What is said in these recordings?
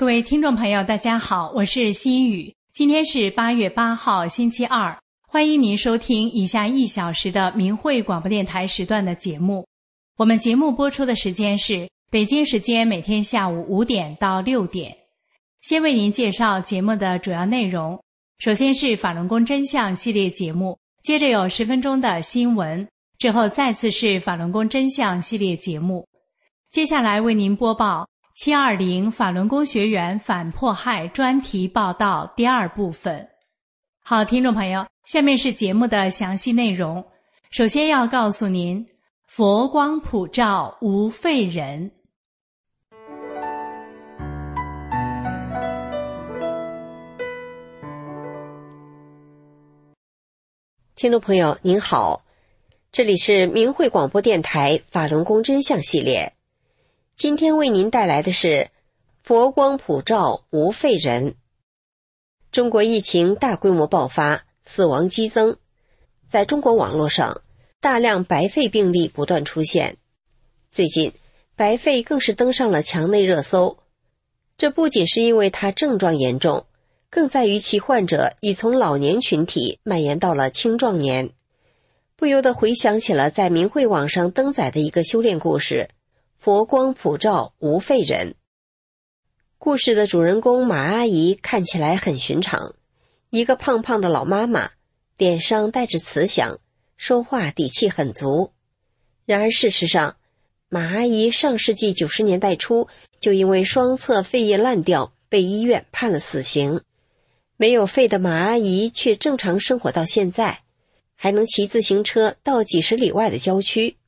各位听众朋友，大家好，我是心雨。今天是八月八号，星期二。欢迎您收听以下一小时的明慧广播电台时段的节目。我们节目播出的时间是北京时间每天下午五点到六点。先为您介绍节目的主要内容。首先是法轮功真相系列节目，接着有十分钟的新闻，之后再次是法轮功真相系列节目。接下来为您播报。七二零法轮功学员反迫害专题报道第二部分。好，听众朋友，下面是节目的详细内容。首先要告诉您，佛光普照无废人。听众朋友您好，这里是明慧广播电台法轮功真相系列。今天为您带来的是“佛光普照无废人”。中国疫情大规模爆发，死亡激增，在中国网络上，大量白肺病例不断出现。最近，白肺更是登上了墙内热搜。这不仅是因为它症状严重，更在于其患者已从老年群体蔓延到了青壮年。不由得回想起了在明慧网上登载的一个修炼故事。佛光普照无废人。故事的主人公马阿姨看起来很寻常，一个胖胖的老妈妈，脸上带着慈祥，说话底气很足。然而事实上，马阿姨上世纪九十年代初就因为双侧肺叶烂掉被医院判了死刑。没有肺的马阿姨却正常生活到现在，还能骑自行车到几十里外的郊区。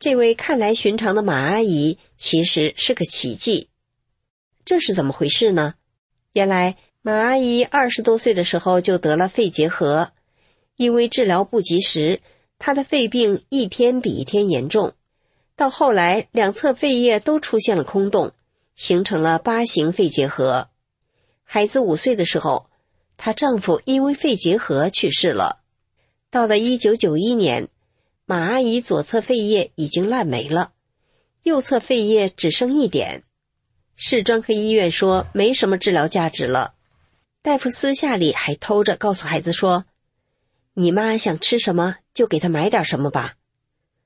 这位看来寻常的马阿姨其实是个奇迹，这是怎么回事呢？原来马阿姨二十多岁的时候就得了肺结核，因为治疗不及时，她的肺病一天比一天严重，到后来两侧肺叶都出现了空洞，形成了八型肺结核。孩子五岁的时候，她丈夫因为肺结核去世了。到了一九九一年。马阿姨左侧肺叶已经烂没了，右侧肺叶只剩一点。市专科医院说没什么治疗价值了。大夫私下里还偷着告诉孩子说：“你妈想吃什么就给她买点什么吧。”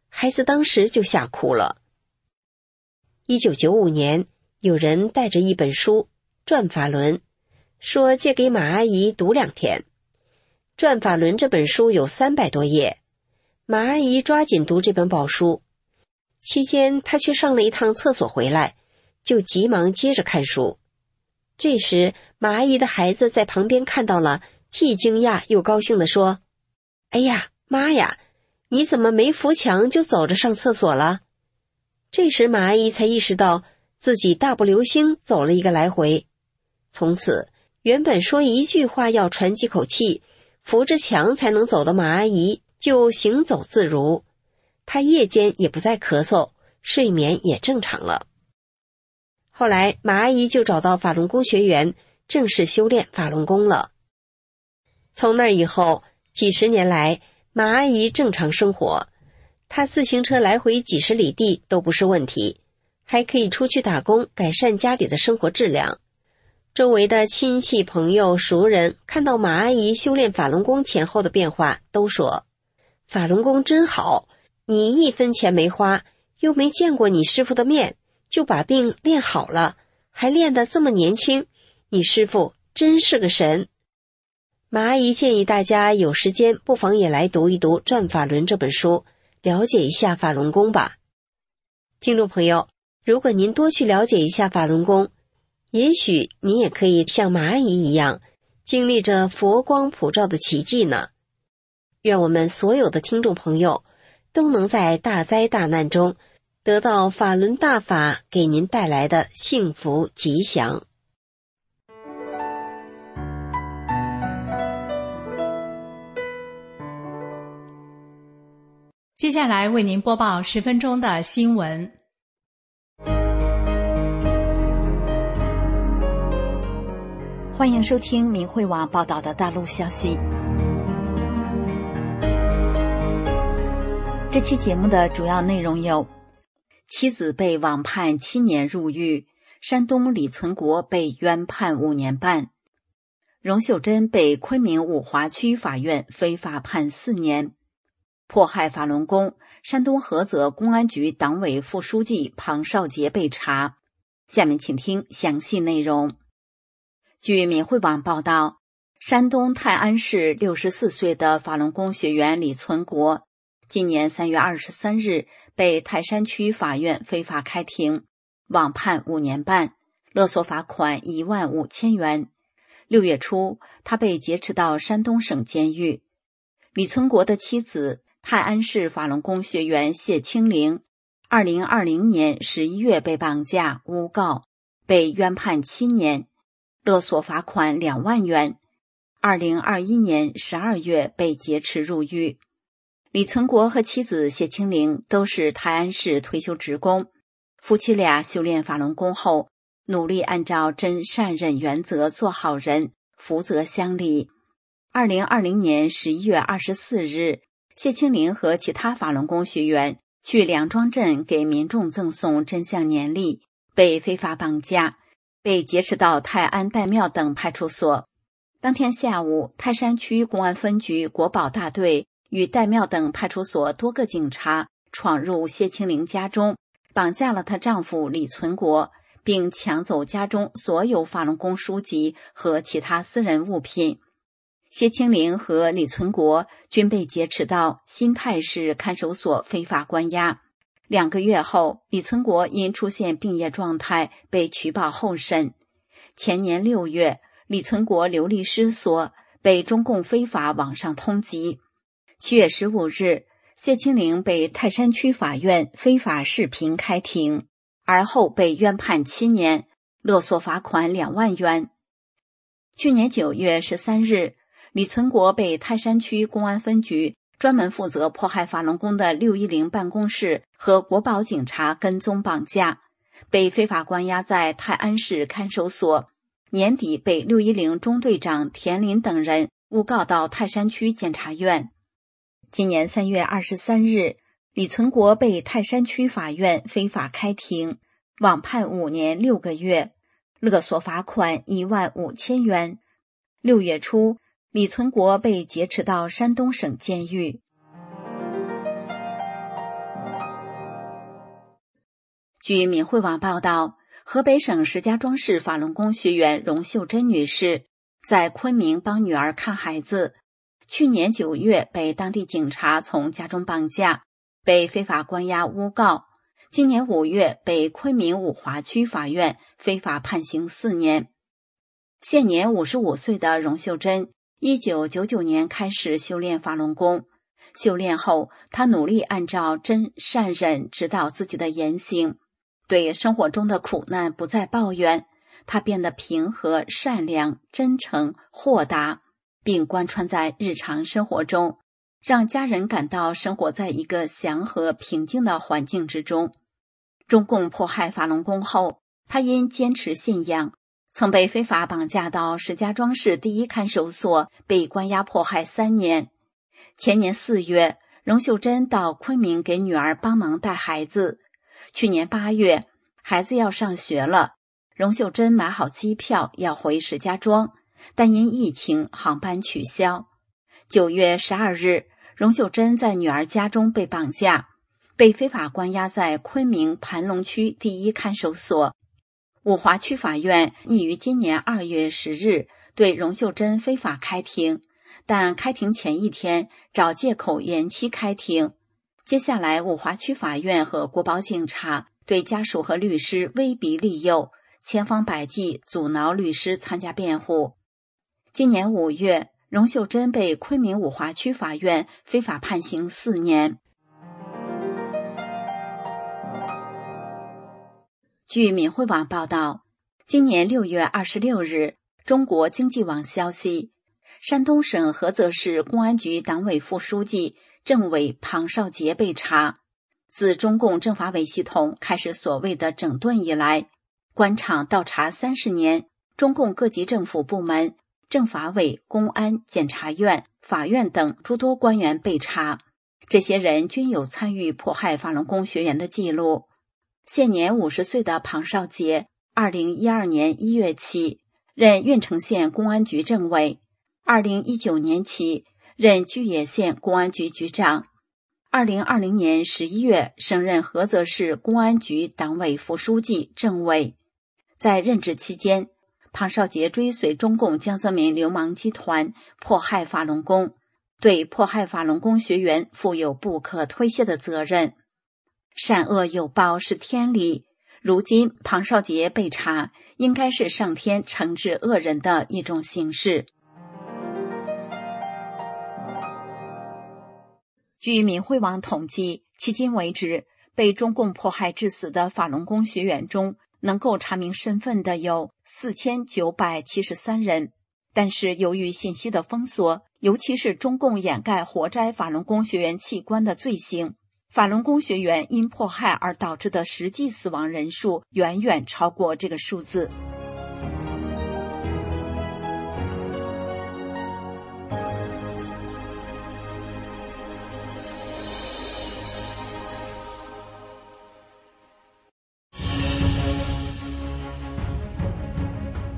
孩子当时就吓哭了。一九九五年，有人带着一本书《转法轮》，说借给马阿姨读两天。《转法轮》这本书有三百多页。马阿姨抓紧读这本宝书，期间她去上了一趟厕所，回来就急忙接着看书。这时，马阿姨的孩子在旁边看到了，既惊讶又高兴地说：“哎呀，妈呀，你怎么没扶墙就走着上厕所了？”这时，马阿姨才意识到自己大步流星走了一个来回。从此，原本说一句话要喘几口气，扶着墙才能走的马阿姨。就行走自如，他夜间也不再咳嗽，睡眠也正常了。后来，马阿姨就找到法轮功学员，正式修炼法轮功了。从那以后，几十年来，马阿姨正常生活，她自行车来回几十里地都不是问题，还可以出去打工，改善家里的生活质量。周围的亲戚、朋友、熟人看到马阿姨修炼法轮功前后的变化，都说。法轮功真好，你一分钱没花，又没见过你师傅的面，就把病练好了，还练得这么年轻，你师傅真是个神。马阿姨建议大家有时间不妨也来读一读《转法轮》这本书，了解一下法轮功吧。听众朋友，如果您多去了解一下法轮功，也许你也可以像马阿姨一样，经历着佛光普照的奇迹呢。愿我们所有的听众朋友都能在大灾大难中，得到法轮大法给您带来的幸福吉祥。接下来为您播报十分钟的新闻。欢迎收听明慧网报道的大陆消息。这期节目的主要内容有：妻子被网判七年入狱；山东李存国被冤判五年半；荣秀珍被昆明五华区法院非法判四年。迫害法轮功，山东菏泽公安局党委副书记庞少杰被查。下面请听详细内容。据闽汇网报道，山东泰安市六十四岁的法轮功学员李存国，今年三月二十三日被泰山区法院非法开庭，网判五年半，勒索罚款一万五千元。六月初，他被劫持到山东省监狱。李存国的妻子。泰安市法轮功学员谢清玲，二零二零年十一月被绑架诬告，被冤判七年，勒索罚款两万元。二零二一年十二月被劫持入狱。李存国和妻子谢清玲都是泰安市退休职工，夫妻俩修炼法轮功后，努力按照真善忍原则做好人，福泽乡里。二零二零年十一月二十四日。谢清林和其他法轮功学员去梁庄镇给民众赠送真相年历，被非法绑架，被劫持到泰安岱庙等派出所。当天下午，泰山区公安分局国保大队与岱庙等派出所多个警察闯入谢清林家中，绑架了她丈夫李存国，并抢走家中所有法轮功书籍和其他私人物品。谢清玲和李存国均被劫持到新泰市看守所非法关押。两个月后，李存国因出现病业状态被取保候审。前年六月，李存国流离失所，被中共非法网上通缉。七月十五日，谢清玲被泰山区法院非法视频开庭，而后被冤判七年，勒索罚款两万元。去年九月十三日。李存国被泰山区公安分局专门负责迫害法轮功的六一零办公室和国保警察跟踪绑架，被非法关押在泰安市看守所。年底被六一零中队长田林等人诬告到泰山区检察院。今年三月二十三日，李存国被泰山区法院非法开庭，网判五年六个月，勒索罚款一万五千元。六月初。李存国被劫持到山东省监狱。据闽汇网报道，河北省石家庄市法轮功学员荣秀珍女士在昆明帮女儿看孩子，去年九月被当地警察从家中绑架，被非法关押诬告，今年五月被昆明五华区法院非法判刑四年。现年五十五岁的荣秀珍。一九九九年开始修炼法轮功，修炼后，他努力按照真善忍指导自己的言行，对生活中的苦难不再抱怨，他变得平和、善良、真诚、豁达，并贯穿在日常生活中，让家人感到生活在一个祥和平静的环境之中。中共迫害法轮功后，他因坚持信仰。曾被非法绑架到石家庄市第一看守所，被关押迫害三年。前年四月，荣秀珍到昆明给女儿帮忙带孩子。去年八月，孩子要上学了，荣秀珍买好机票要回石家庄，但因疫情航班取消。九月十二日，荣秀珍在女儿家中被绑架，被非法关押在昆明盘龙区第一看守所。五华区法院已于今年二月十日对荣秀珍非法开庭，但开庭前一天找借口延期开庭。接下来，五华区法院和国保警察对家属和律师威逼利诱，千方百计阻挠律师参加辩护。今年五月，荣秀珍被昆明五华区法院非法判刑四年。据闽汇网报道，今年六月二十六日，中国经济网消息，山东省菏泽市公安局党委副书记、政委庞少杰被查。自中共政法委系统开始所谓的整顿以来，官场倒查三十年，中共各级政府部门。政法委、公安、检察院、法院等诸多官员被查，这些人均有参与迫害法轮功学员的记录。现年五十岁的庞少杰，二零一二年一月起任郓城县公安局政委，二零一九年起任巨野县公安局局长，二零二零年十一月升任菏泽市公安局党委副书记、政委，在任职期间。庞少杰追随中共江泽民流氓集团迫害法轮功，对迫害法轮功学员负有不可推卸的责任。善恶有报是天理，如今庞少杰被查，应该是上天惩治恶人的一种形式。据民汇网统计，迄今为止被中共迫害致死的法轮功学员中。能够查明身份的有四千九百七十三人，但是由于信息的封锁，尤其是中共掩盖活摘法轮功学员器官的罪行，法轮功学员因迫害而导致的实际死亡人数远远超过这个数字。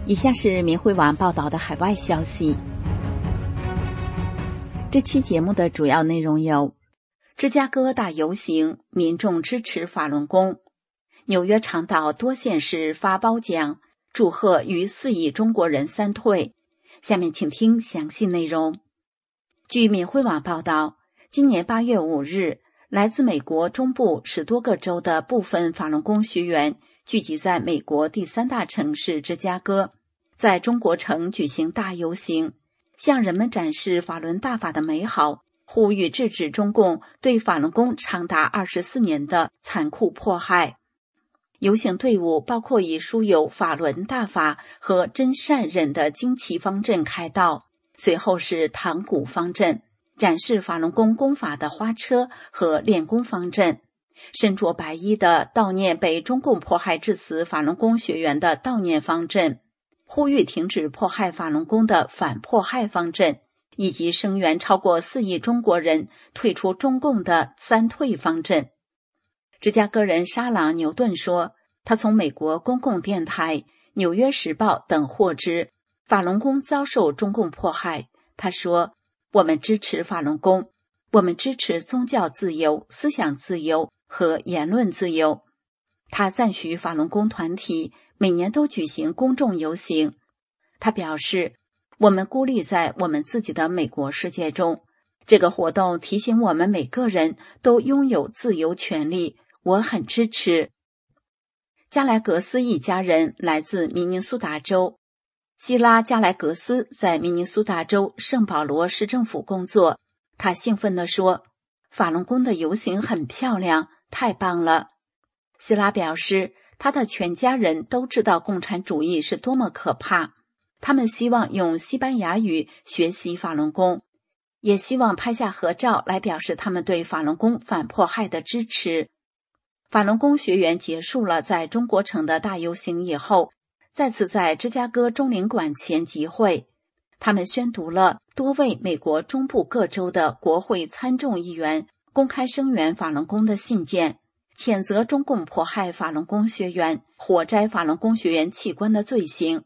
以下是明慧网报道的海外消息。这期节目的主要内容有：芝加哥大游行，民众支持法轮功；纽约长岛多县市发褒奖，祝贺逾四亿中国人三退。下面请听详细内容。据敏慧网报道，今年八月五日，来自美国中部十多个州的部分法轮功学员聚集在美国第三大城市芝加哥。在中国城举行大游行，向人们展示法轮大法的美好，呼吁制止中共对法轮功长达二十四年的残酷迫害。游行队伍包括以书有“法轮大法”和“真善忍”的旌旗方阵开道，随后是唐古方阵，展示法轮功功法的花车和练功方阵，身着白衣的悼念被中共迫害致死法轮功学员的悼念方阵。呼吁停止迫害法轮功的反迫害方阵，以及声援超过四亿中国人退出中共的三退方阵。芝加哥人沙朗·牛顿说：“他从美国公共电台、《纽约时报》等获知法轮功遭受中共迫害。”他说：“我们支持法轮功，我们支持宗教自由、思想自由和言论自由。”他赞许法轮功团体。每年都举行公众游行，他表示：“我们孤立在我们自己的美国世界中。这个活动提醒我们每个人都拥有自由权利。我很支持。”加莱格斯一家人来自明尼苏达州，希拉·加莱格斯在明尼苏达州圣保罗市政府工作。他兴奋地说：“法轮功的游行很漂亮，太棒了。”希拉表示。他的全家人都知道共产主义是多么可怕，他们希望用西班牙语学习法轮功，也希望拍下合照来表示他们对法轮功反迫害的支持。法轮功学员结束了在中国城的大游行以后，再次在芝加哥中领馆前集会，他们宣读了多位美国中部各州的国会参众议员公开声援法轮功的信件。谴责中共迫害法轮功学员、火摘法轮功学员器官的罪行，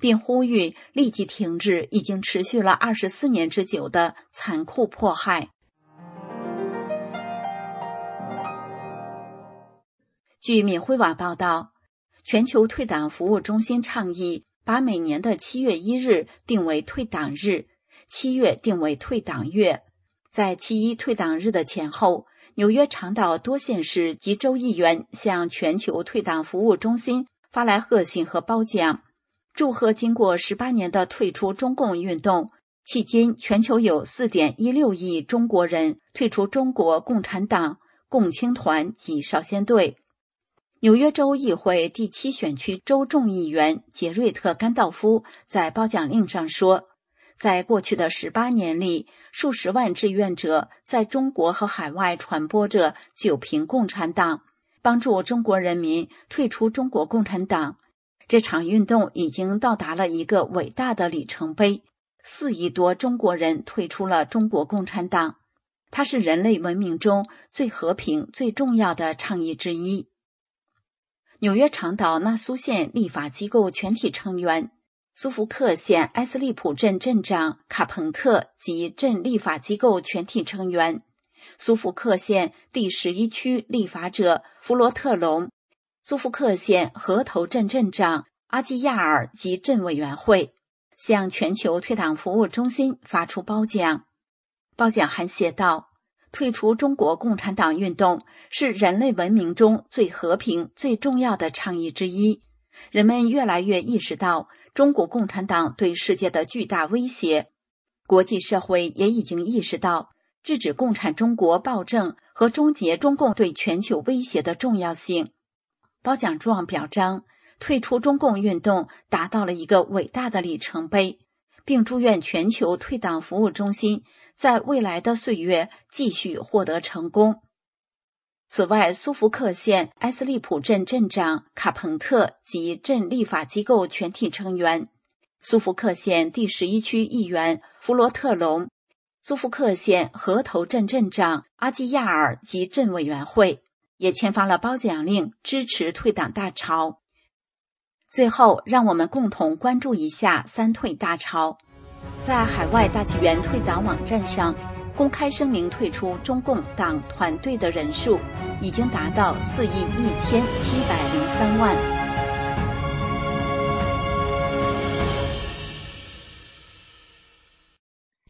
并呼吁立即停止已经持续了二十四年之久的残酷迫害。据闽汇网报道，全球退党服务中心倡议把每年的七月一日定为退党日，七月定为退党月。在七一退党日的前后，纽约长岛多县市及州议员向全球退党服务中心发来贺信和褒奖，祝贺经过十八年的退出中共运动。迄今，全球有四点一六亿中国人退出中国共产党、共青团及少先队。纽约州议会第七选区州众议员杰瑞特·甘道夫在褒奖令上说：“在过去的十八年里，数十万志愿者在中国和海外传播着‘九平共产党’，帮助中国人民退出中国共产党。这场运动已经到达了一个伟大的里程碑。”四亿多中国人退出了中国共产党，它是人类文明中最和平、最重要的倡议之一。纽约长岛纳苏县立法机构全体成员、苏福克县埃斯利普镇镇长卡彭特及镇立法机构全体成员、苏福克县第十一区立法者弗罗特龙、苏福克县河头镇镇长阿基亚尔及镇委员会。向全球退党服务中心发出褒奖，褒奖函写道：“退出中国共产党运动是人类文明中最和平、最重要的倡议之一。人们越来越意识到中国共产党对世界的巨大威胁，国际社会也已经意识到制止共产中国暴政和终结中共对全球威胁的重要性。”褒奖状表彰。退出中共运动达到了一个伟大的里程碑，并祝愿全球退党服务中心在未来的岁月继续获得成功。此外，苏福克县埃斯利普镇镇长卡彭特及镇立法机构全体成员、苏福克县第十一区议员弗罗特龙、苏福克县河头镇镇长阿基亚尔及镇委员会也签发了褒奖令，支持退党大潮。最后，让我们共同关注一下“三退”大潮。在海外大剧院退党网站上，公开声明退出中共党团队的人数已经达到四亿一千七百零三万。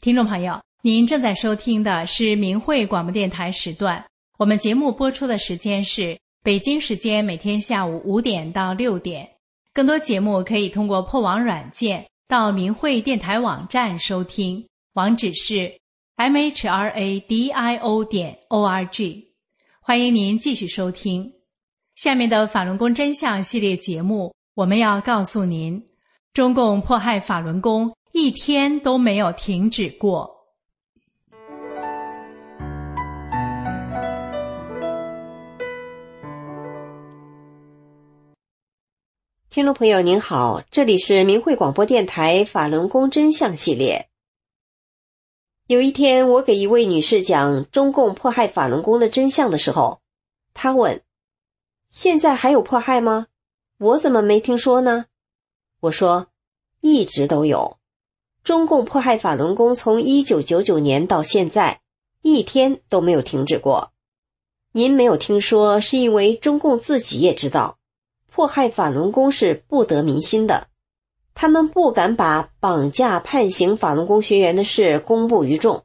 听众朋友，您正在收听的是明慧广播电台时段。我们节目播出的时间是北京时间每天下午五点到六点。更多节目可以通过破网软件到明慧电台网站收听，网址是 m h r a d i o 点 o r g。欢迎您继续收听下面的法轮功真相系列节目。我们要告诉您，中共迫害法轮功一天都没有停止过。听众朋友您好，这里是明慧广播电台法轮功真相系列。有一天，我给一位女士讲中共迫害法轮功的真相的时候，她问：“现在还有迫害吗？我怎么没听说呢？”我说：“一直都有，中共迫害法轮功从一九九九年到现在，一天都没有停止过。您没有听说，是因为中共自己也知道。”迫害法轮功是不得民心的，他们不敢把绑架、判刑法轮功学员的事公布于众，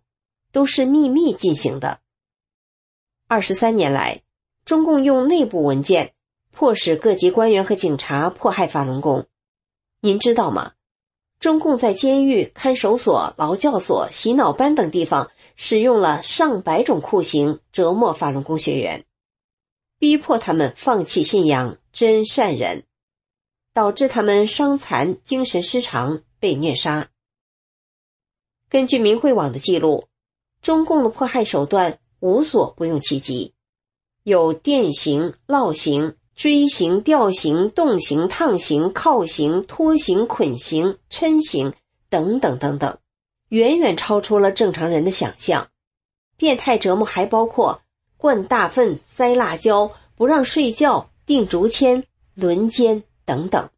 都是秘密进行的。二十三年来，中共用内部文件迫使各级官员和警察迫害法轮功。您知道吗？中共在监狱、看守所、劳教所、洗脑班等地方使用了上百种酷刑折磨法轮功学员。逼迫他们放弃信仰真善人，导致他们伤残、精神失常、被虐杀。根据明慧网的记录，中共的迫害手段无所不用其极，有电刑、烙刑、锥刑、吊刑、冻刑、烫刑、铐刑、拖刑、捆刑、抻刑等等等等，远远超出了正常人的想象。变态折磨还包括。灌大粪、塞辣椒、不让睡觉、钉竹签、轮奸等等，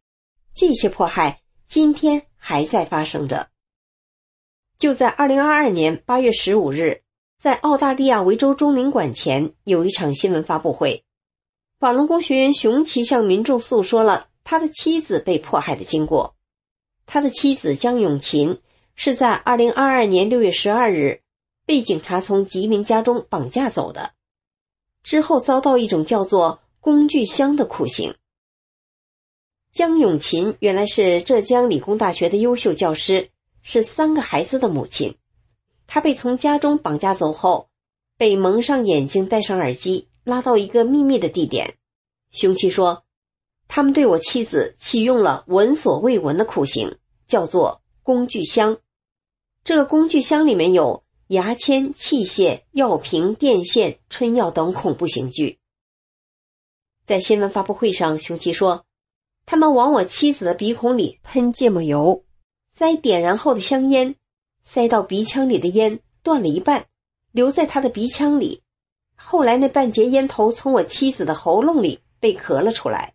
这些迫害今天还在发生着。就在二零二二年八月十五日，在澳大利亚维州中领馆前有一场新闻发布会，法轮功学员熊奇向民众诉说了他的妻子被迫害的经过。他的妻子江永琴是在二零二二年六月十二日被警察从吉林家中绑架走的，之后遭到一种叫做“工具箱”的酷刑。江永琴原来是浙江理工大学的优秀教师，是三个孩子的母亲。她被从家中绑架走后，被蒙上眼睛、戴上耳机，拉到一个秘密的地点。凶器说：“他们对我妻子启用了闻所未闻的酷刑，叫做工具箱。这个工具箱里面有牙签、器械、药瓶、电线、春药等恐怖刑具。”在新闻发布会上，凶器说。他们往我妻子的鼻孔里喷芥末油，塞点燃后的香烟，塞到鼻腔里的烟断了一半，留在他的鼻腔里。后来那半截烟头从我妻子的喉咙里被咳了出来。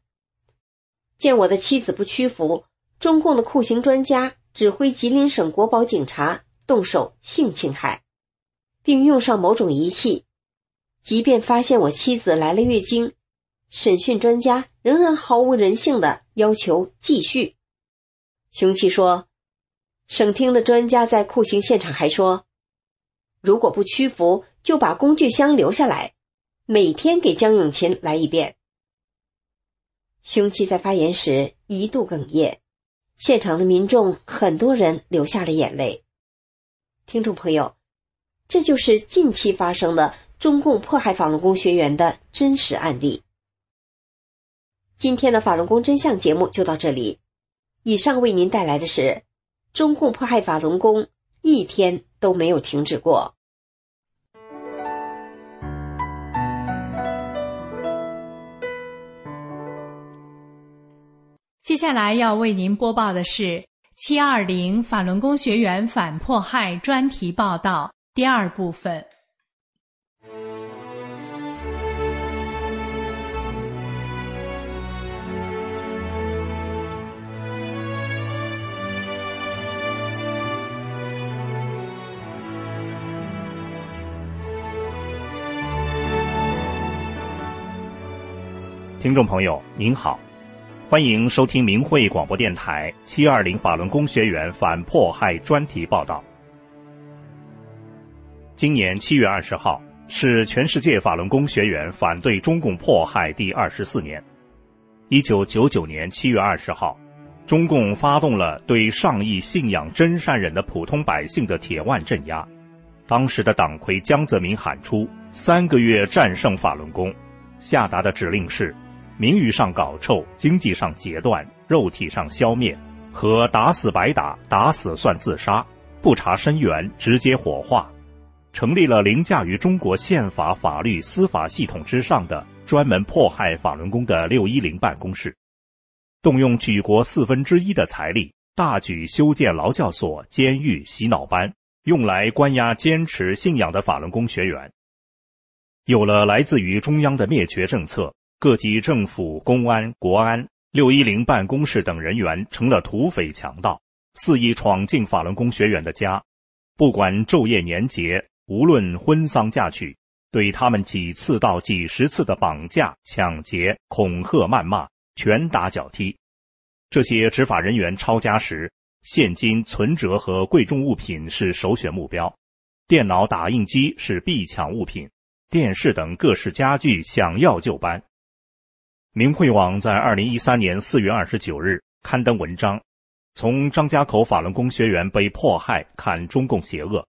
见我的妻子不屈服，中共的酷刑专家指挥吉林省国保警察动手性侵害，并用上某种仪器，即便发现我妻子来了月经。审讯专家仍然毫无人性的要求继续。凶器说，省厅的专家在酷刑现场还说，如果不屈服，就把工具箱留下来，每天给江永琴来一遍。凶器在发言时一度哽咽，现场的民众很多人流下了眼泪。听众朋友，这就是近期发生的中共迫害法轮功学员的真实案例。今天的法轮功真相节目就到这里。以上为您带来的是中共迫害法轮功一天都没有停止过。接下来要为您播报的是七二零法轮功学员反迫害专题报道第二部分。听众朋友您好，欢迎收听明慧广播电台七二零法轮功学员反迫害专题报道。今年七月二十号是全世界法轮功学员反对中共迫害第二十四年。一九九九年七月二十号，中共发动了对上亿信仰真善忍的普通百姓的铁腕镇压。当时的党魁江泽民喊出“三个月战胜法轮功”，下达的指令是。名誉上搞臭，经济上截断，肉体上消灭，和打死白打，打死算自杀，不查身源，直接火化，成立了凌驾于中国宪法、法律、司法系统之上的专门迫害法轮功的六一零办公室，动用举国四分之一的财力，大举修建劳教所、监狱、洗脑班，用来关押坚持信仰的法轮功学员。有了来自于中央的灭绝政策。各级政府、公安、国安、六一零办公室等人员成了土匪强盗，肆意闯进法轮功学员的家，不管昼夜年节，无论婚丧嫁娶，对他们几次到几十次的绑架、抢劫、恐吓、谩骂，拳打脚踢。这些执法人员抄家时，现金、存折和贵重物品是首选目标，电脑、打印机是必抢物品，电视等各式家具想要就搬。明慧网在二零一三年四月二十九日刊登文章，从张家口法轮功学员被迫害看中共邪恶。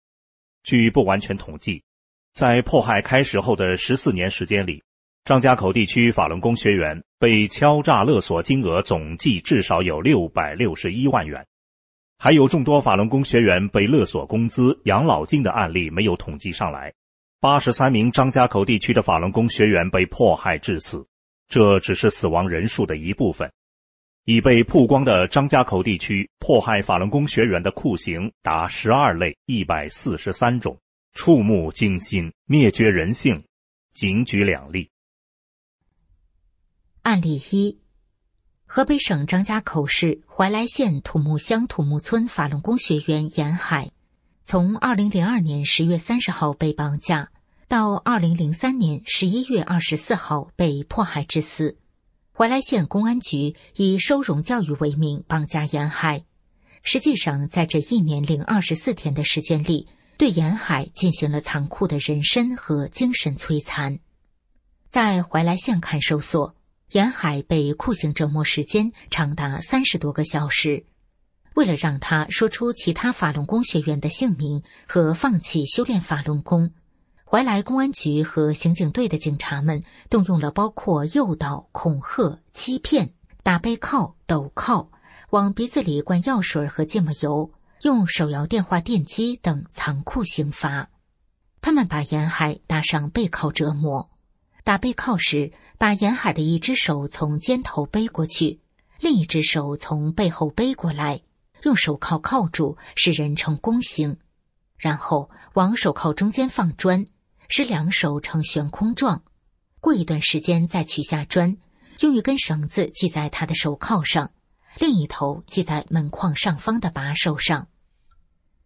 据不完全统计，在迫害开始后的十四年时间里，张家口地区法轮功学员被敲诈勒索金额总计至少有六百六十一万元，还有众多法轮功学员被勒索工资、养老金的案例没有统计上来。八十三名张家口地区的法轮功学员被迫害致死。这只是死亡人数的一部分。已被曝光的张家口地区迫害法轮功学员的酷刑达十二类一百四十三种，触目惊心，灭绝人性。仅举两例。案例一：河北省张家口市怀来县土木乡土木村法轮功学员严海，从二零零二年十月三十号被绑架。到二零零三年十一月二十四号被迫害致死。怀来县公安局以收容教育为名绑架严海，实际上在这一年零二十四天的时间里，对严海进行了残酷的人身和精神摧残。在怀来县看守所，严海被酷刑折磨时间长达三十多个小时。为了让他说出其他法轮功学员的姓名和放弃修炼法轮功。怀来公安局和刑警队的警察们动用了包括诱导、恐吓、欺骗、打背铐、抖铐、往鼻子里灌药水和芥末油、用手摇电话电击等残酷刑罚。他们把沿海打上背铐折磨。打背铐时，把沿海的一只手从肩头背过去，另一只手从背后背过来，用手铐铐住，使人成弓形，然后往手铐中间放砖。使两手呈悬空状，过一段时间再取下砖，用一根绳子系在他的手铐上，另一头系在门框上方的把手上。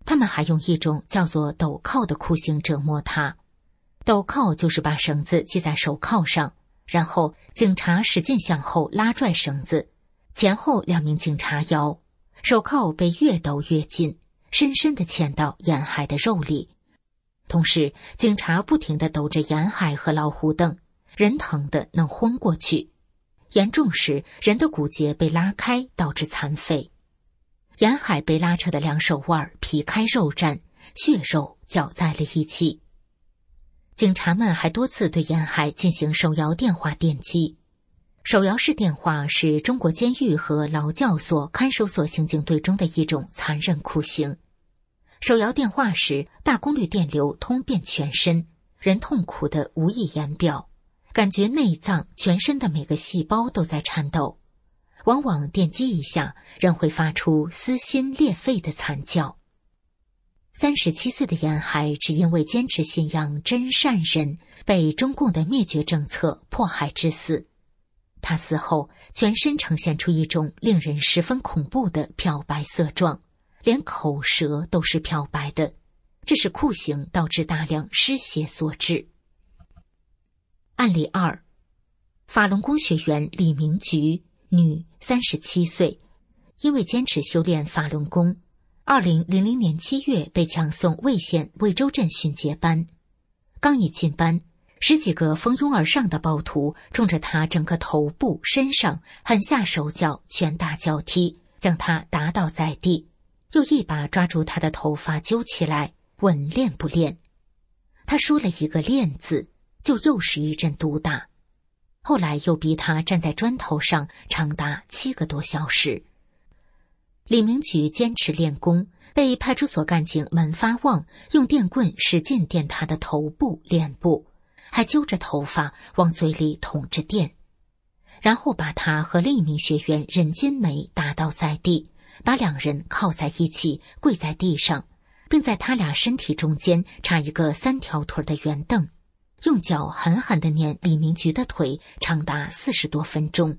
他们还用一种叫做斗铐的酷刑折磨他。斗铐就是把绳子系在手铐上，然后警察使劲向后拉拽绳子，前后两名警察摇，手铐被越抖越紧，深深的嵌到沿海的肉里。同时，警察不停的抖着沿海和老虎凳，人疼的能昏过去，严重时人的骨节被拉开，导致残废。沿海被拉扯的两手腕皮开肉绽，血肉搅在了一起。警察们还多次对沿海进行手摇电话电击。手摇式电话是中国监狱和劳教所、看守所刑警队中的一种残忍酷刑。手摇电话时，大功率电流通遍全身，人痛苦的无以言表，感觉内脏、全身的每个细胞都在颤抖。往往电击一下，人会发出撕心裂肺的惨叫。三十七岁的严海只因为坚持信仰真善人，被中共的灭绝政策迫害致死。他死后，全身呈现出一种令人十分恐怖的漂白色状。连口舌都是漂白的，这是酷刑导致大量失血所致。案例二：法轮功学员李明菊，女，三十七岁，因为坚持修炼法轮功，二零零零年七月被强送魏县魏州镇训诫班。刚一进班，十几个蜂拥而上的暴徒冲着他整个头部、身上狠下手脚，拳打脚踢，将他打倒在地。又一把抓住他的头发揪起来，问练不练？他说了一个“练”字，就又是一阵毒打。后来又逼他站在砖头上，长达七个多小时。李明举坚持练功，被派出所干警门发旺用电棍使劲电他的头部、脸部，还揪着头发往嘴里捅着电，然后把他和另一名学员任金梅打倒在地。把两人靠在一起，跪在地上，并在他俩身体中间插一个三条腿的圆凳，用脚狠狠的碾李明菊的腿，长达四十多分钟。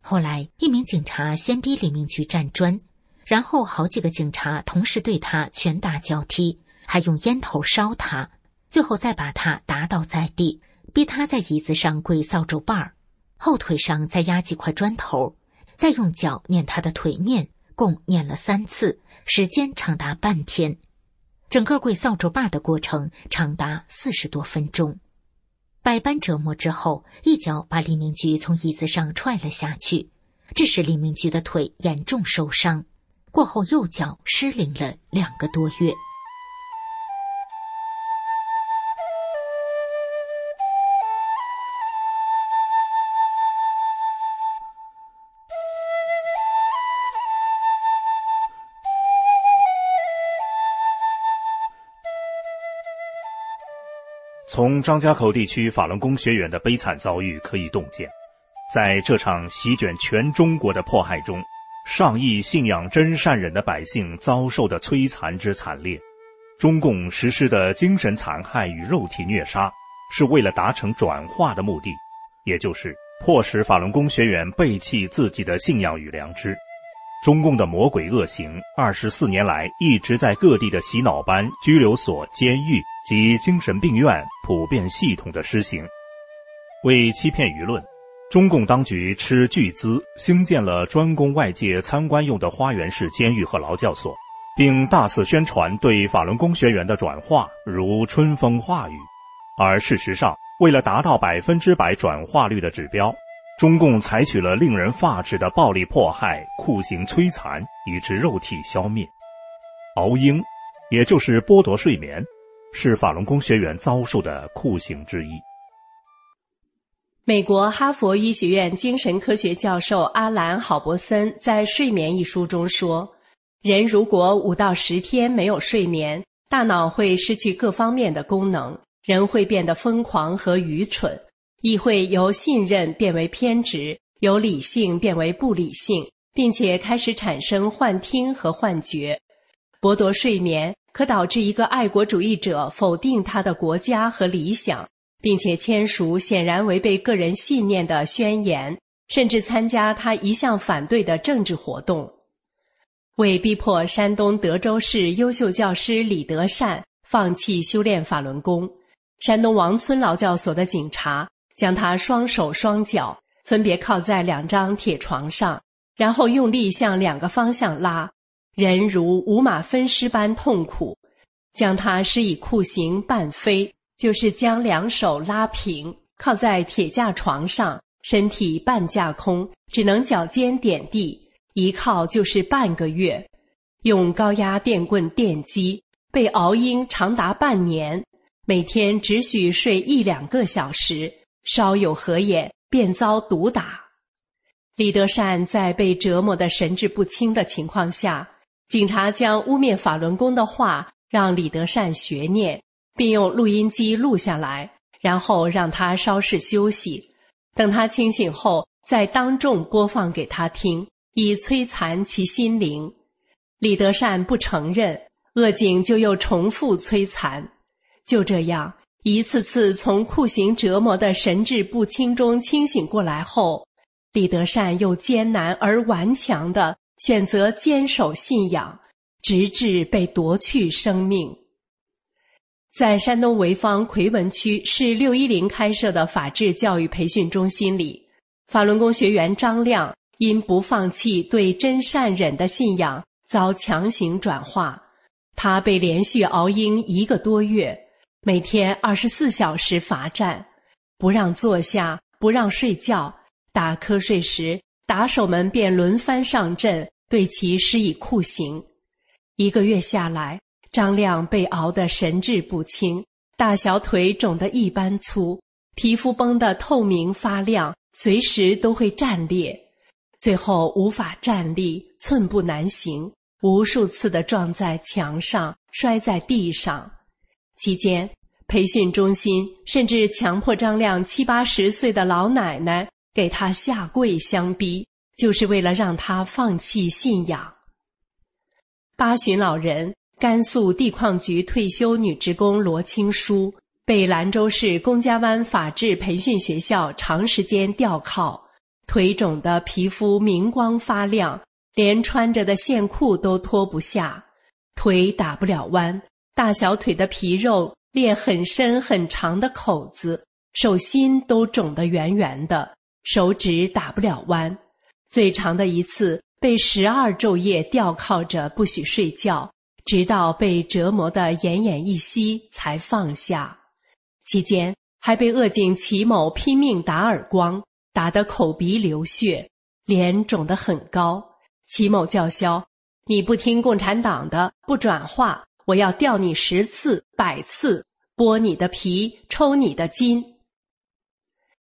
后来，一名警察先逼李明菊站砖，然后好几个警察同时对他拳打脚踢，还用烟头烧他，最后再把他打倒在地，逼他在椅子上跪扫帚把儿，后腿上再压几块砖头，再用脚碾他的腿面。共念了三次，时间长达半天，整个跪扫帚把的过程长达四十多分钟。百般折磨之后，一脚把李明菊从椅子上踹了下去，致使李明菊的腿严重受伤，过后右脚失灵了两个多月。从张家口地区法轮功学员的悲惨遭遇可以洞见，在这场席卷全中国的迫害中，上亿信仰真善忍的百姓遭受的摧残之惨烈，中共实施的精神残害与肉体虐杀，是为了达成转化的目的，也就是迫使法轮功学员背弃自己的信仰与良知。中共的魔鬼恶行，二十四年来一直在各地的洗脑班、拘留所、监狱。及精神病院普遍系统的施行。为欺骗舆论，中共当局斥巨资兴建了专供外界参观用的花园式监狱和劳教所，并大肆宣传对法轮功学员的转化如春风化雨。而事实上，为了达到百分之百转化率的指标，中共采取了令人发指的暴力迫害、酷刑摧残，以致肉体消灭。熬鹰，也就是剥夺睡眠，是法轮功学员遭受的酷刑之一。美国哈佛医学院精神科学教授阿兰·郝伯森在《睡眠》一书中说：“人如果五到十天没有睡眠，大脑会失去各方面的功能，人会变得疯狂和愚蠢，亦会由信任变为偏执，由理性变为不理性，并且开始产生幻听和幻觉。”剥夺睡眠可导致一个爱国主义者否定他的国家和理想，并且签署显然违背个人信念的宣言，甚至参加他一向反对的政治活动。为逼迫山东德州市优秀教师李德善放弃修炼法轮功，山东王村劳教所的警察将他双手双脚分别靠在两张铁床上，然后用力向两个方向拉。人如五马分尸般痛苦，将他施以酷刑半飞，就是将两手拉平，靠在铁架床上，身体半架空，只能脚尖点地，一靠就是半个月。用高压电棍电击，被熬鹰长达半年，每天只许睡一两个小时，稍有合眼便遭毒打。李德善在被折磨的神志不清的情况下。警察将污蔑法轮功的话让李德善学念，并用录音机录下来，然后让他稍事休息，等他清醒后再当众播放给他听，以摧残其心灵。李德善不承认，恶警就又重复摧残。就这样，一次次从酷刑折磨的神志不清中清醒过来后，李德善又艰难而顽强的。选择坚守信仰，直至被夺去生命。在山东潍坊奎文区市六一零开设的法治教育培训中心里，法轮功学员张亮因不放弃对真善忍的信仰，遭强行转化。他被连续熬鹰一个多月，每天二十四小时罚站，不让坐下，不让睡觉，打瞌睡时。打手们便轮番上阵，对其施以酷刑。一个月下来，张亮被熬得神志不清，大小腿肿得一般粗，皮肤绷得透明发亮，随时都会战裂。最后无法站立，寸步难行，无数次的撞在墙上，摔在地上。期间，培训中心甚至强迫张亮七八十岁的老奶奶。给他下跪相逼，就是为了让他放弃信仰。八旬老人、甘肃地矿局退休女职工罗青书被兰州市龚家湾法治培训学校长时间吊靠，腿肿的皮肤明光发亮，连穿着的线裤都脱不下，腿打不了弯，大小腿的皮肉裂很深很长的口子，手心都肿得圆圆的。手指打不了弯，最长的一次被十二昼夜吊靠着不许睡觉，直到被折磨得奄奄一息才放下。期间还被恶警齐某拼命打耳光，打得口鼻流血，脸肿得很高。齐某叫嚣：“你不听共产党的，不转化，我要吊你十次、百次，剥你的皮，抽你的筋。”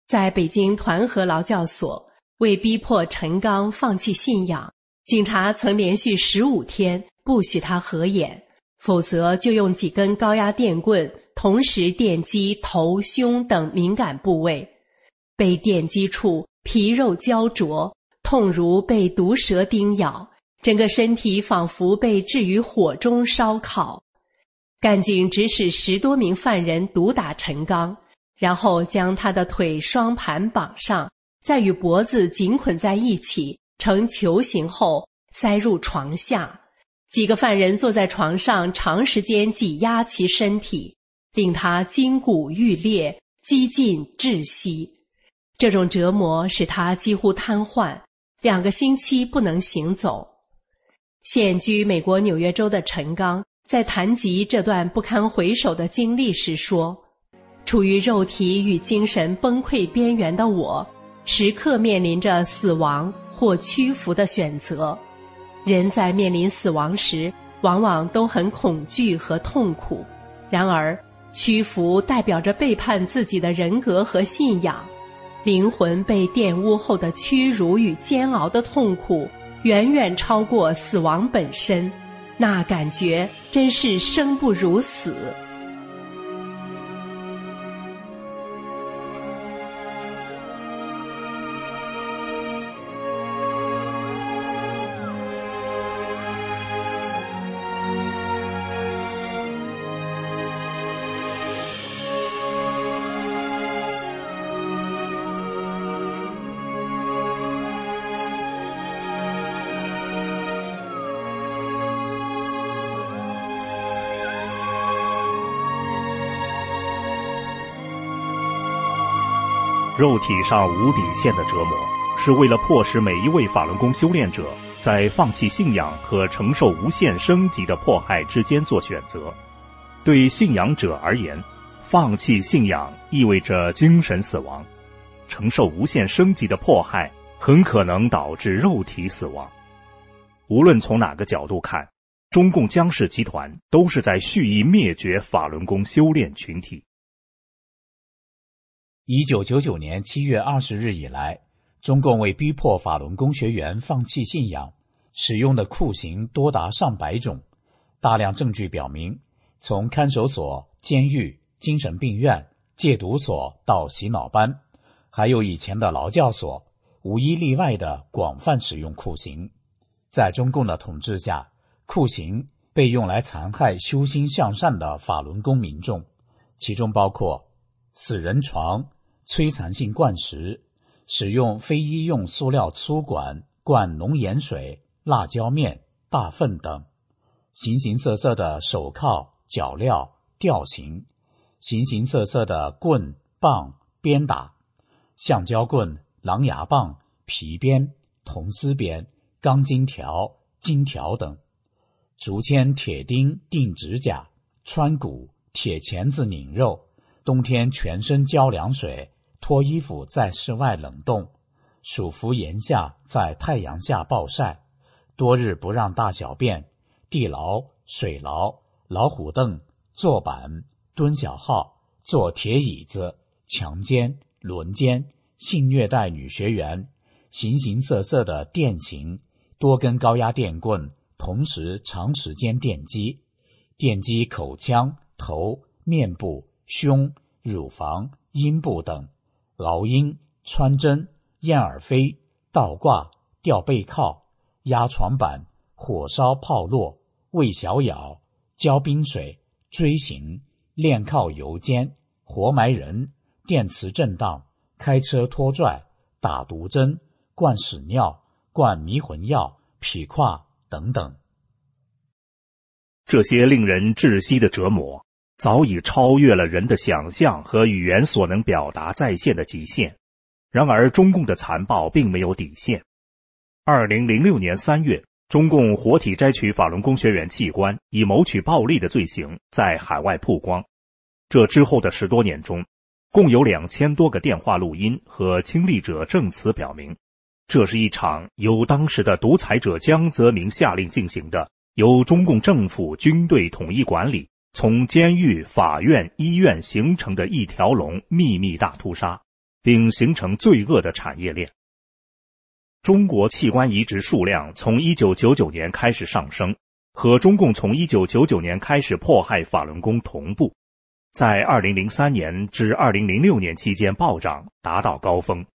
在北京团河劳教所，为逼迫陈刚放弃信仰，警察曾连续十五天不许他合眼，否则就用几根高压电棍同时电击头、胸等敏感部位。被电击处皮肉焦灼，痛如被毒蛇叮咬，整个身体仿佛被置于火中烧烤。干警指使十多名犯人毒打陈刚。然后将他的腿双盘绑上，再与脖子紧捆在一起，呈球形后塞入床下。几个犯人坐在床上，长时间挤压其身体，令他筋骨欲裂，几近窒息。这种折磨使他几乎瘫痪，两个星期不能行走。现居美国纽约州的陈刚在谈及这段不堪回首的经历时说：“处于肉体与精神崩溃边缘的我，时刻面临着死亡或屈服的选择。人在面临死亡时，往往都很恐惧和痛苦。然而，屈服代表着背叛自己的人格和信仰。”灵魂被玷污后的屈辱与煎熬的痛苦，远远超过死亡本身，那感觉真是生不如死。肉体上无底线的折磨，是为了迫使每一位法轮功修炼者在放弃信仰和承受无限升级的迫害之间做选择。对信仰者而言，放弃信仰意味着精神死亡；承受无限升级的迫害，很可能导致肉体死亡。无论从哪个角度看，中共江氏集团都是在蓄意灭绝法轮功修炼群体。一九九九年七月二十日以来，中共为逼迫法轮功学员放弃信仰，使用的酷刑多达上百种。大量证据表明，从看守所、监狱、精神病院、戒毒所到洗脑班，还有以前的劳教所，无一例外的广泛使用酷刑。在中共的统治下，酷刑被用来残害修心向善的法轮功民众，其中包括死人床。摧残性灌食，使用非医用塑料粗管灌浓盐水、辣椒面、大粪等；形形色色的手铐、脚镣、吊刑；形形色色的棍棒、鞭打；橡胶棍、狼牙棒、皮鞭、铜丝鞭、钢筋条、金条等；竹签、铁钉钉指甲、穿骨、铁钳子拧肉；冬天全身浇凉水。脱衣服在室外冷冻，暑伏炎下在太阳下暴晒，多日不让大小便，地牢、水牢、老虎凳、坐板、蹲小号、坐铁椅子、强奸、轮奸、性虐待女学员，形形色色的电刑，多根高压电棍同时长时间电击，电击口腔、头、面部、胸、乳房、阴部等。熬鹰、穿针、燕耳飞、倒挂、吊背靠、压床板、火烧炮烙、喂小咬、浇冰水、锥形、链铐油煎、活埋人、电磁震荡、开车拖拽、打毒针、灌屎尿、灌迷魂药、劈胯等等。这些令人窒息的折磨。早已超越了人的想象和语言所能表达再现的极限。然而，中共的残暴并没有底线。二零零六年三月，中共活体摘取法轮功学员器官，以谋取暴利的罪行在海外曝光。这之后的十多年中，共有两千多个电话录音和亲历者证词表明，这是一场由当时的独裁者江泽民下令进行的，由中共政府军队统一管理。从监狱、法院、医院形成的一条龙秘密大屠杀，并形成罪恶的产业链。中国器官移植数量从1999年开始上升，和中共从1999年开始迫害法轮功同步，在2003年至2006年期间暴涨，达到高峰。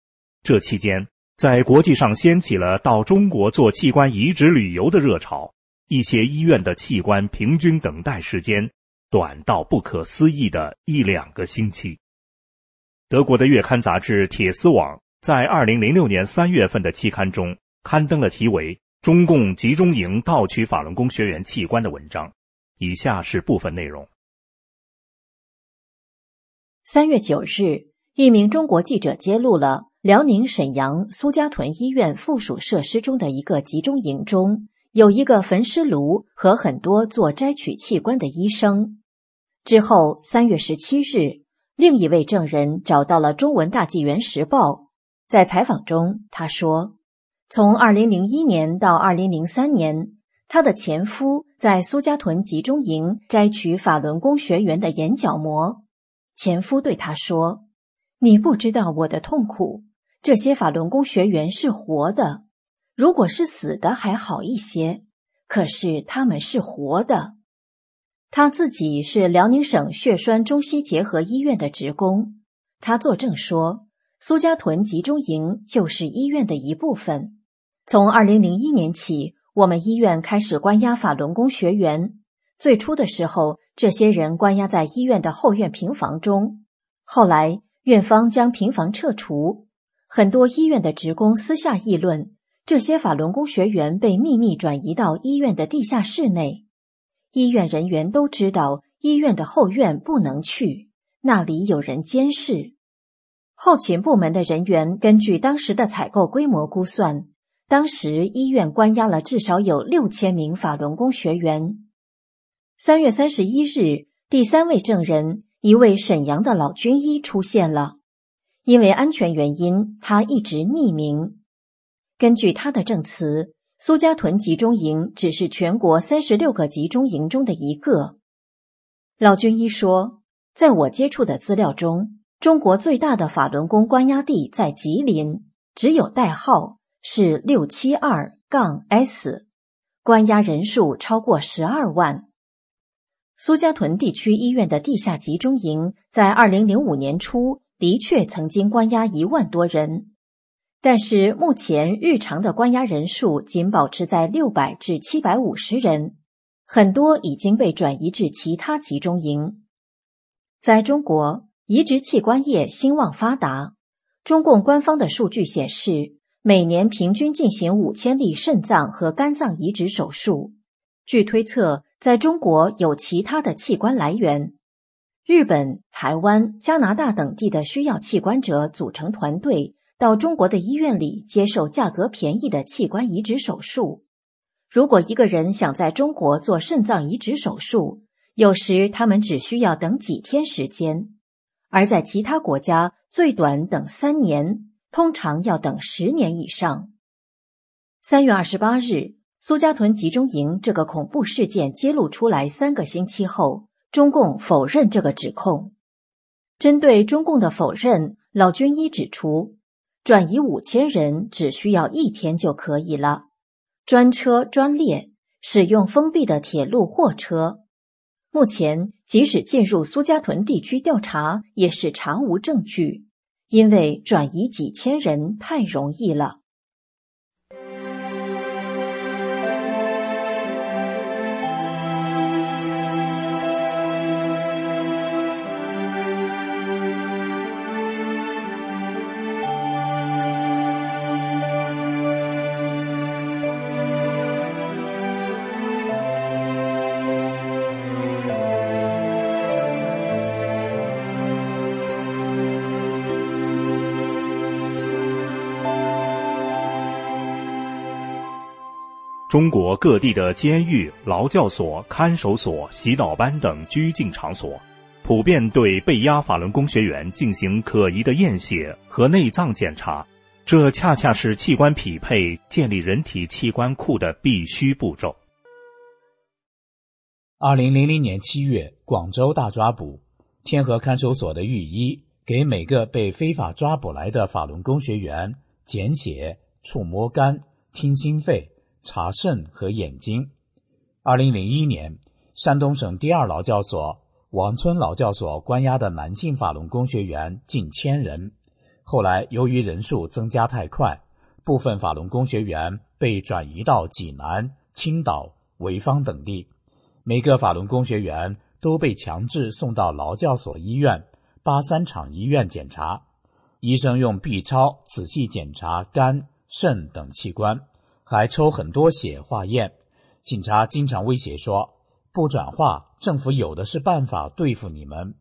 这期间，在国际上掀起了到中国做器官移植旅游的热潮，一些医院的器官平均等待时间。短到不可思议的一两个星期。德国的月刊杂志《铁丝网》在二零零六年三月份的期刊中刊登了题为《中共集中营盗取法轮功学员器官》的文章。以下是部分内容。三月九日，一名中国记者揭露了辽宁沈阳苏家屯医院附属设施中的一个集中营中有一个焚尸炉和很多做摘取器官的医生。之后，三月十七日，另一位证人找到了《中文大纪元时报》，在采访中，他说，从二零零一年到二零零三年，他的前夫在苏家屯集中营摘取法轮功学员的眼角膜。前夫对他说：“你不知道我的痛苦。这些法轮功学员是活的，如果是死的还好一些，可是他们是活的。”他自己是辽宁省血栓中西结合医院的职工，他作证说，苏家屯集中营就是医院的一部分。从二零零一年起，我们医院开始关押法轮功学员。最初的时候，这些人关押在医院的后院平房中。后来，院方将平房撤除，很多医院的职工私下议论，这些法轮功学员被秘密转移到医院的地下室内。医院人员都知道，医院的后院不能去，那里有人监视。后勤部门的人员根据当时的采购规模估算，当时医院关押了至少有六千名法轮功学员。三月三十一日，第三位证人，一位沈阳的老军医出现了。因为安全原因，他一直匿名。根据他的证词，苏家屯集中营只是全国三十六个集中营中的一个。老军医说，在我接触的资料中，中国最大的法轮功关押地在吉林，只有代号是六七二杠 S，关押人数超过十二万。苏家屯地区医院的地下集中营在二零零五年初的确曾经关押一万多人，但是目前日常的关押人数仅保持在六百至七百五十人，很多已经被转移至其他集中营。在中国，移植器官业兴旺发达，中共官方的数据显示，每年平均进行五千例肾脏和肝脏移植手术。据推测。在中国有其他的器官来源，日本、台湾、加拿大等地的需要器官者组成团队，到中国的医院里接受价格便宜的器官移植手术。如果一个人想在中国做肾脏移植手术，有时他们只需要等几天时间，而在其他国家最短等三年，通常要等十年以上。三月二十八日。苏家屯集中营这个恐怖事件揭露出来三个星期后，中共否认这个指控。针对中共的否认，老军医指出，转移五千人只需要一天就可以了，专车专列，使用封闭的铁路货车。目前，即使进入苏家屯地区调查，也是查无证据，因为转移几千人太容易了。中国各地的监狱、劳教所、看守所、洗脑班等拘禁场所，普遍对被押法轮功学员进行可疑的验血和内脏检查，这恰恰是器官匹配、建立人体器官库的必须步骤。二零零零年七月，广州大抓捕，天河看守所的狱医给每个被非法抓捕来的法轮功学员检血、触摸肝、听心肺。查肾和眼睛。二零零一年，山东省第二劳教所王村劳教所关押的男性法轮功学员近千人。后来，由于人数增加太快，部分法轮功学员被转移到济南、青岛、潍坊等地。每个法轮功学员都被强制送到劳教所医院、八三厂医院检查。医生用 B 超仔细检查肝、肾等器官。还抽很多血化验，警察经常威胁说：“不转化，政府有的是办法对付你们。”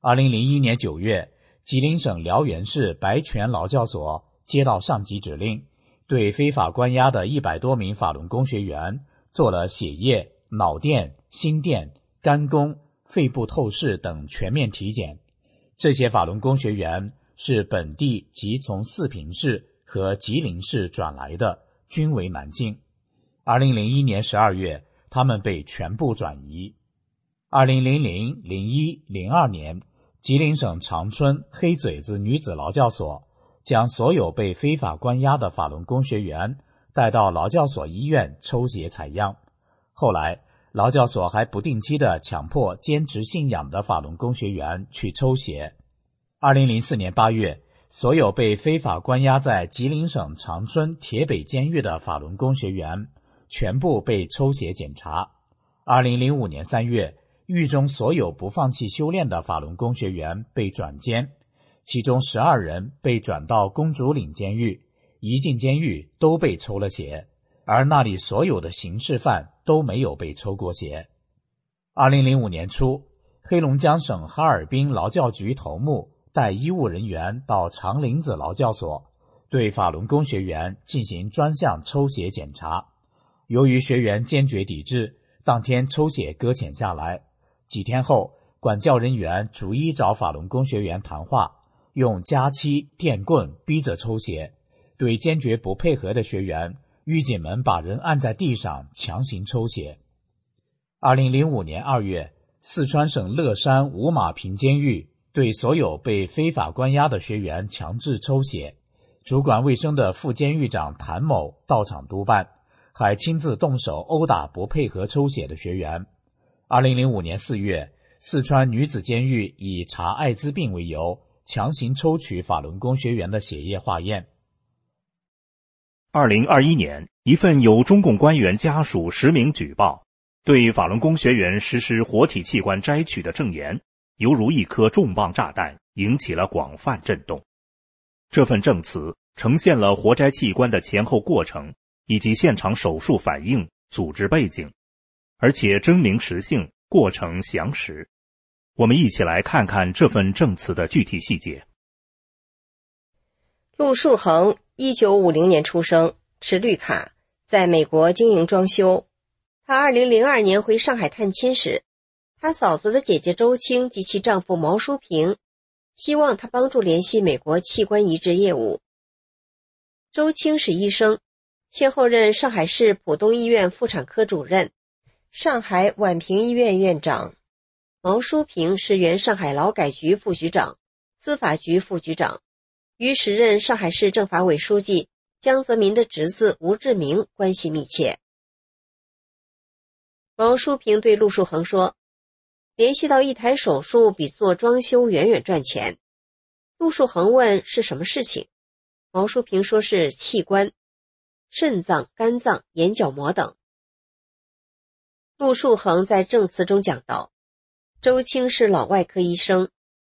二零零一年九月，吉林省辽源市白泉劳教所接到上级指令，对非法关押的一百多名法轮功学员做了血液、脑电、心电、肝功、肺部透视等全面体检。这些法轮功学员是本地及从四平市和吉林市转来的，均为南京。二零零一年十二月，他们被全部转移。二零零零、零一、零二年，吉林省长春黑嘴子女子劳教所将所有被非法关押的法轮功学员带到劳教所医院抽血采样。后来，劳教所还不定期的强迫坚持信仰的法轮功学员去抽血。二零零四年八月，所有被非法关押在吉林省长春铁北监狱的法轮功学员全部被抽血检查。二零零五年三月。狱中所有不放弃修炼的法轮功学员被转监，其中十二人被转到公主岭监狱，一进监狱都被抽了血，而那里所有的刑事犯都没有被抽过血。二零零五年初，黑龙江省哈尔滨劳教局头目带医务人员到长林子劳教所，对法轮功学员进行专项抽血检查，由于学员坚决抵制，当天抽血搁浅下来。几天后，管教人员逐一找法轮功学员谈话，用夹期、电棍逼着抽血。对坚决不配合的学员，狱警们把人按在地上强行抽血。二零零五年二月，四川省乐山五马坪监狱对所有被非法关押的学员强制抽血，主管卫生的副监狱长谭某到场督办，还亲自动手殴打不配合抽血的学员。二零零五年四月，四川女子监狱以查艾滋病为由，强行抽取法轮功学员的血液化验。二零二一年，一份由中共官员家属实名举报，对法轮功学员实施活体器官摘取的证言，犹如一颗重磅炸弹，引起了广泛震动。这份证词呈现了活摘器官的前后过程，以及现场手术反应、组织背景。而且真名实姓，过程详实。我们一起来看看这份证词的具体细节。陆树恒，一九五零年出生，持绿卡，在美国经营装修。他二零零二年回上海探亲时，他嫂子的姐姐周青及其丈夫毛淑平，希望他帮助联系美国器官移植业务。周青是医生，先后任上海市浦东医院妇产科主任。上海宛平医院院长毛淑平是原上海劳改局副局长、司法局副局长，与时任上海市政法委书记江泽民的侄子吴志明关系密切。毛淑平对陆树恒说：“联系到一台手术比做装修远远赚钱。”陆树恒问：“是什么事情？”毛淑平说：“是器官，肾脏、肝脏、眼角膜等。”陆树恒在证词中讲到，周青是老外科医生，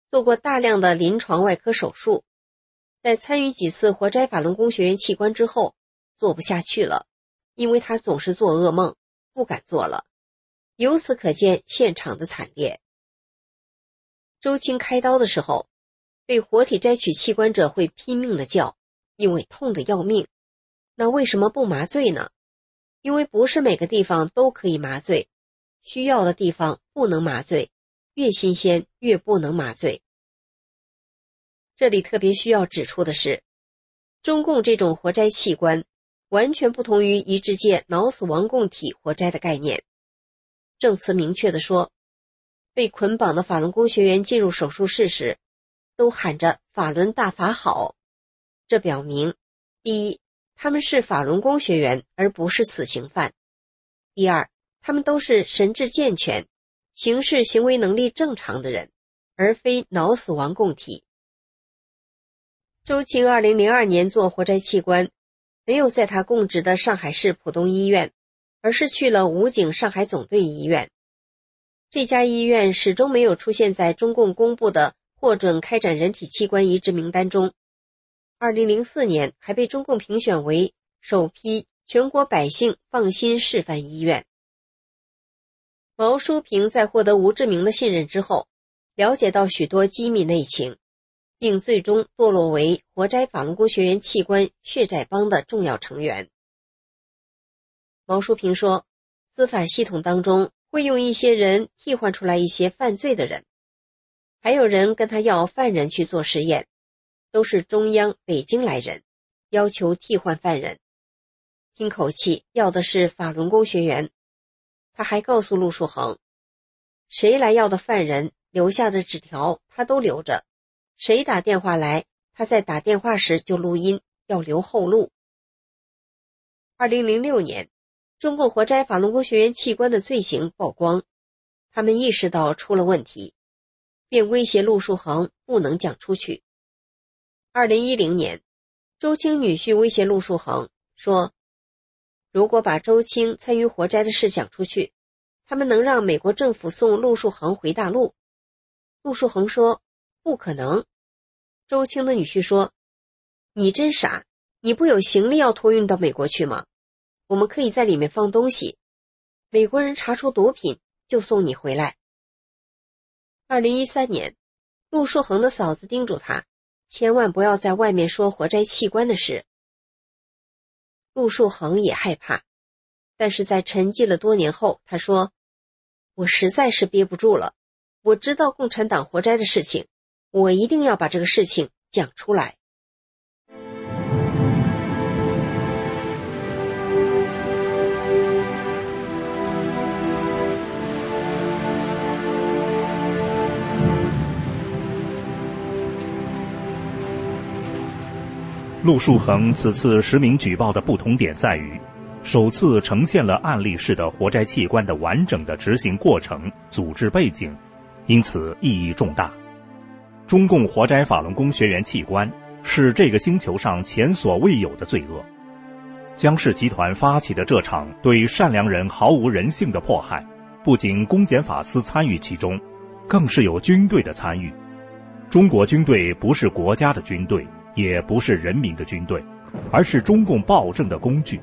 做过大量的临床外科手术，在参与几次活摘法轮功学员器官之后，做不下去了，因为他总是做噩梦，不敢做了。由此可见现场的惨烈。周青开刀的时候，被活体摘取器官者会拼命的叫，因为痛得要命。那为什么不麻醉呢？因为不是每个地方都可以麻醉，需要的地方不能麻醉，越新鲜越不能麻醉。这里特别需要指出的是，中共这种活摘器官完全不同于移植界脑死亡供体活摘的概念。证词明确的说，被捆绑的法轮功学员进入手术室时，都喊着“法轮大法好”，这表明，第一。他们是法轮功学员，而不是死刑犯。第二，他们都是神智健全、行事行为能力正常的人，而非脑死亡供体。周青二零零二年做活摘器官，没有在他供职的上海市浦东医院，而是去了武警上海总队医院。这家医院始终没有出现在中共公布的获准开展人体器官移植名单中。二零零四年，还被中共评选为首批全国百姓放心示范医院。毛淑平在获得吴志明的信任之后，了解到许多机密内情，并最终堕落为活摘法轮功学员器官血债帮的重要成员。毛书平说，司法系统当中会用一些人替换出来一些犯罪的人，还有人跟他要犯人去做实验，都是中央北京来人，要求替换犯人，听口气要的是法轮功学员。他还告诉陆树恒，谁来要的犯人留下的纸条他都留着，谁打电话来，他在打电话时就录音，要留后路。二零零六年。中共活摘法轮功学员器官的罪行曝光，他们意识到出了问题，便威胁陆树恒不能讲出去。二零一零年，周青女婿威胁陆树恒说：“如果把周青参与活摘的事讲出去，他们能让美国政府送陆树恒回大陆。”陆树恒说：“不可能。”周青的女婿说：“你真傻，你不有行李要托运到美国去吗？”我们可以在里面放东西，美国人查出毒品就送你回来。二零一三年，陆树恒的嫂子叮嘱他，千万不要在外面说活摘器官的事。陆树恒也害怕，但是在沉寂了多年后，他说：“我实在是憋不住了，我知道共产党活摘的事情，我一定要把这个事情讲出来。”陆树恒此次实名举报的不同点在于，首次呈现了案例式的活摘器官的完整的执行过程、组织背景，因此意义重大。中共活摘法轮功学员器官是这个星球上前所未有的罪恶。江氏集团发起的这场对善良人毫无人性的迫害，不仅公检法司参与其中，更是有军队的参与。中国军队不是国家的军队。也不是人民的军队，而是中共暴政的工具。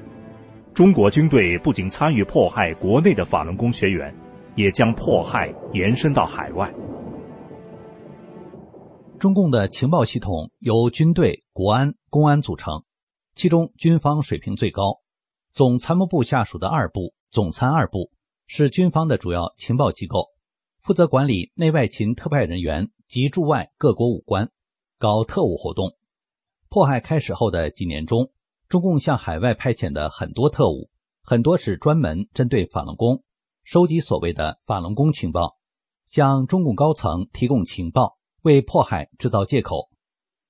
中国军队不仅参与迫害国内的法轮功学员，也将迫害延伸到海外。中共的情报系统由军队、国安、公安组成，其中军方水平最高。总参谋部下属的二部总参二部是军方的主要情报机构，负责管理内外勤特派人员及驻外各国武官，搞特务活动。迫害开始后的几年中，中共向海外派遣的很多特务，很多是专门针对法轮功，收集所谓的法轮功情报，向中共高层提供情报，为迫害制造借口，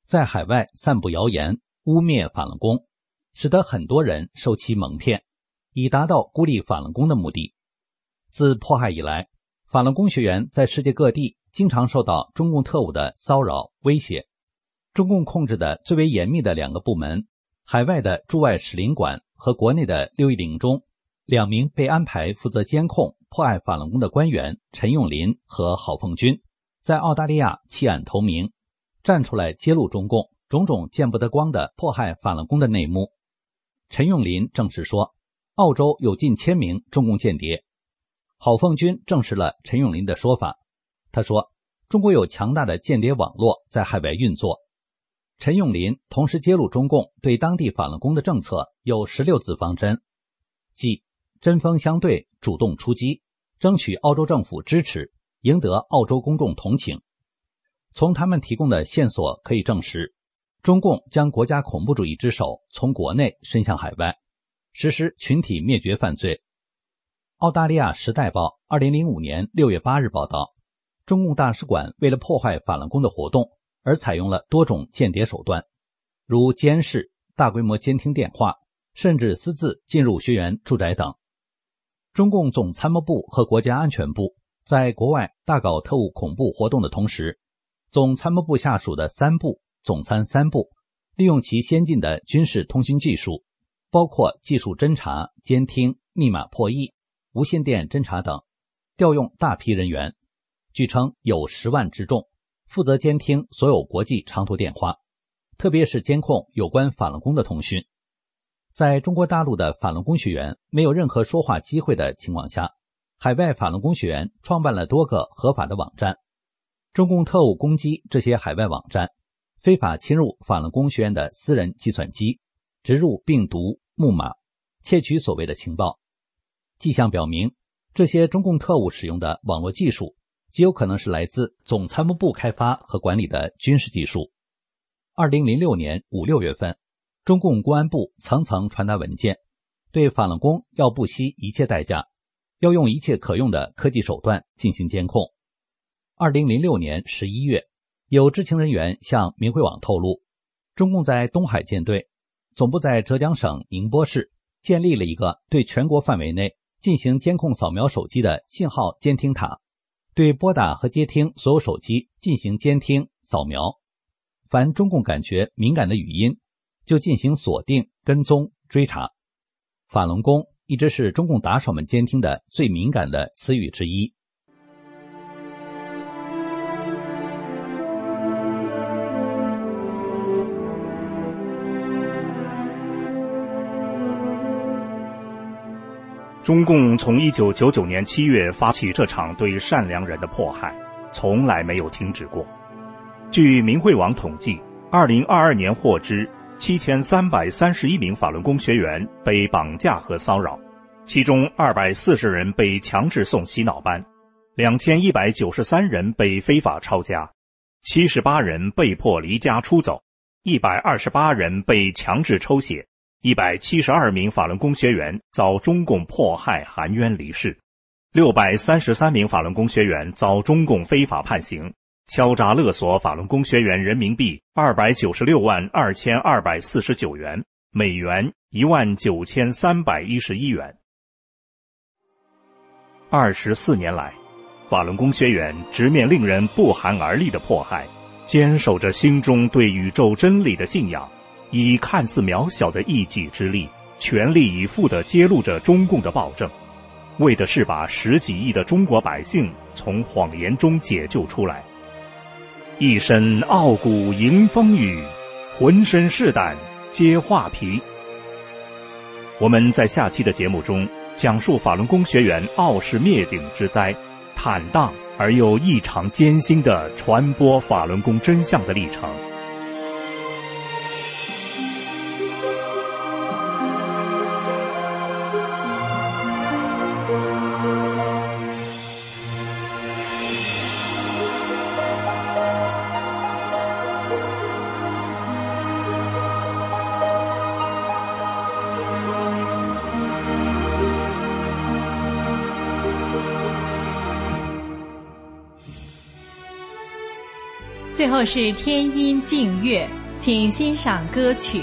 在海外散布谣言，污蔑法轮功，使得很多人受其蒙骗，以达到孤立法轮功的目的。自迫害以来，法轮功学员在世界各地经常受到中共特务的骚扰威胁。中共控制的最为严密的两个部门，海外的驻外使领馆和国内的六一零中，两名被安排负责监控迫害法轮功的官员陈永林和郝凤军，在澳大利亚弃暗投明，站出来揭露中共种种见不得光的迫害法轮功的内幕。陈永林证实说，澳洲有近千名中共间谍。郝凤军证实了陈永林的说法，他说，中国有强大的间谍网络在海外运作。陈永林同时揭露，中共对当地法轮功的政策有十六字方针，即针锋相对、主动出击，争取澳洲政府支持，赢得澳洲公众同情。从他们提供的线索可以证实，中共将国家恐怖主义之手从国内伸向海外，实施群体灭绝犯罪。澳大利亚《时代报》二零零五年六月八日报道，中共大使馆为了破坏法轮功的活动。而采用了多种间谍手段，如监视、大规模监听电话，甚至私自进入学员住宅等。中共总参谋部和国家安全部在国外大搞特务恐怖活动的同时，总参谋部下属的三部总参三部利用其先进的军事通讯技术，包括技术侦察、监听、密码破译、无线电侦察等，调用大批人员，据称有十万之众。负责监听所有国际长途电话，特别是监控有关法轮功的通讯。在中国大陆的法轮功学员没有任何说话机会的情况下，海外法轮功学员创办了多个合法的网站。中共特务攻击这些海外网站，非法侵入法轮功学院的私人计算机，植入病毒、木马，窃取所谓的情报。迹象表明，这些中共特务使用的网络技术，极有可能是来自总参谋部开发和管理的军事技术。二零零六年五六月份，中共公安部层层传达文件，对法轮功要不惜一切代价，要用一切可用的科技手段进行监控。二零零六年十一月，有知情人员向明慧网透露，中共在东海舰队总部在浙江省宁波市建立了一个对全国范围内。进行监控扫描手机的信号监听塔，对拨打和接听所有手机进行监听扫描，凡中共感觉敏感的语音，就进行锁定、跟踪、追查。法轮功一直是中共打手们监听的最敏感的词语之一。中共从一九九九年七月发起这场对善良人的迫害，从来没有停止过。据明慧网统计，二零二二年获知七千三百三十一名法轮功学员被绑架和骚扰，其中二百四十人被强制送洗脑班，两千一百九十三人被非法抄家，七十八人被迫离家出走，一百二十八人被强制抽血。一百七十二名法轮功学员遭中共迫害含冤离世，六百三十三名法轮功学员遭中共非法判刑，敲诈勒索法轮功学员人民币二百九十六万二千二百四十九元，美元一万九千三百一十一元。二十四年来，法轮功学员直面令人不寒而栗的迫害，坚守着心中对宇宙真理的信仰。以看似渺小的一己之力，全力以赴地揭露着中共的暴政，为的是把十几亿的中国百姓从谎言中解救出来。一身傲骨迎风雨，浑身是胆接画皮。我们在下期的节目中讲述法轮功学员傲视灭顶之灾，坦荡而又异常艰辛的传播法轮功真相的历程。后是天音静月，请欣赏歌曲。